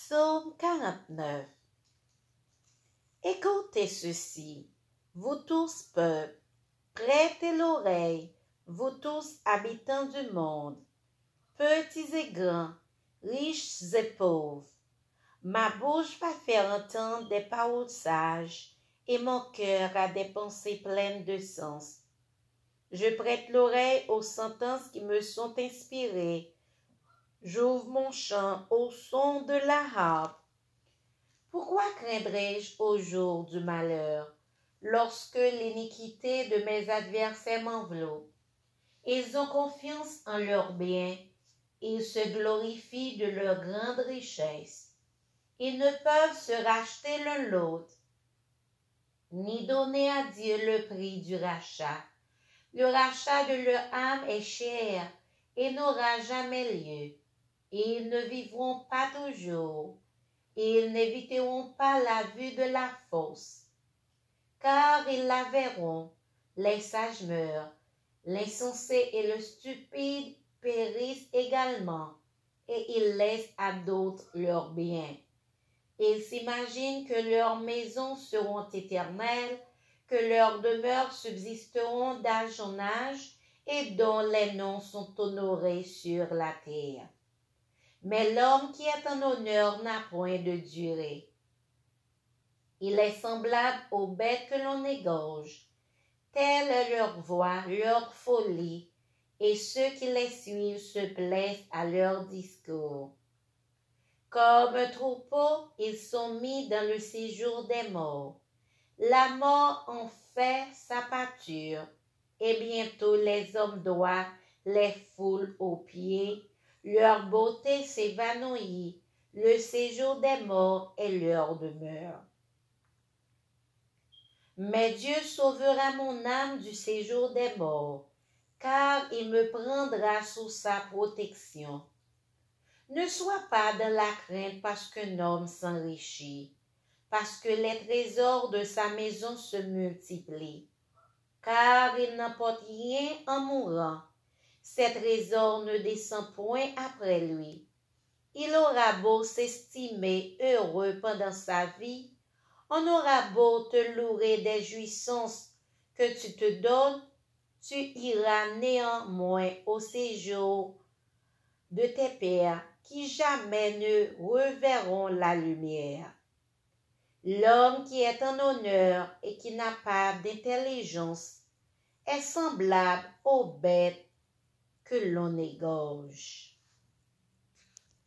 Psaume 49 Écoutez ceci, vous tous peuples, prêtez l'oreille, vous tous habitants du monde, petits et grands, riches et pauvres. Ma bouche va faire entendre des paroles sages, et mon cœur a des pensées pleines de sens. Je prête l'oreille aux sentences qui me sont inspirées, J'ouvre mon chant au son de la harpe. Pourquoi craindrais-je au jour du malheur, lorsque l'iniquité de mes adversaires m'enveloppe? Ils ont confiance en leurs biens, ils se glorifient de leur grande richesse. Ils ne peuvent se racheter l'un l'autre, ni donner à Dieu le prix du rachat. Le rachat de leur âme est cher et n'aura jamais lieu ils ne vivront pas toujours, ils n'éviteront pas la vue de la fosse, car ils la verront, les sages meurent, l'insensé et le stupide périssent également, et ils laissent à d'autres leurs biens. Ils s'imaginent que leurs maisons seront éternelles, que leurs demeures subsisteront d'âge en âge, et dont les noms sont honorés sur la terre. Mais l'homme qui est en honneur n'a point de durée. Il est semblable aux bêtes que l'on égorge. Telle est leur voix, leur folie, et ceux qui les suivent se plaisent à leur discours. Comme un troupeau, ils sont mis dans le séjour des morts. La mort en fait sa pâture, et bientôt les hommes droits les foulent aux pieds leur beauté s'évanouit, le séjour des morts est leur demeure. Mais Dieu sauvera mon âme du séjour des morts, car il me prendra sous sa protection. Ne sois pas dans la crainte parce qu'un homme s'enrichit, parce que les trésors de sa maison se multiplient, car il n'emporte rien en mourant, ses trésors ne descend point après lui. Il aura beau s'estimer heureux pendant sa vie, on aura beau te louer des jouissances que tu te donnes, tu iras néanmoins au séjour de tes pères qui jamais ne reverront la lumière. L'homme qui est en honneur et qui n'a pas d'intelligence est semblable aux bêtes que l'on égorge.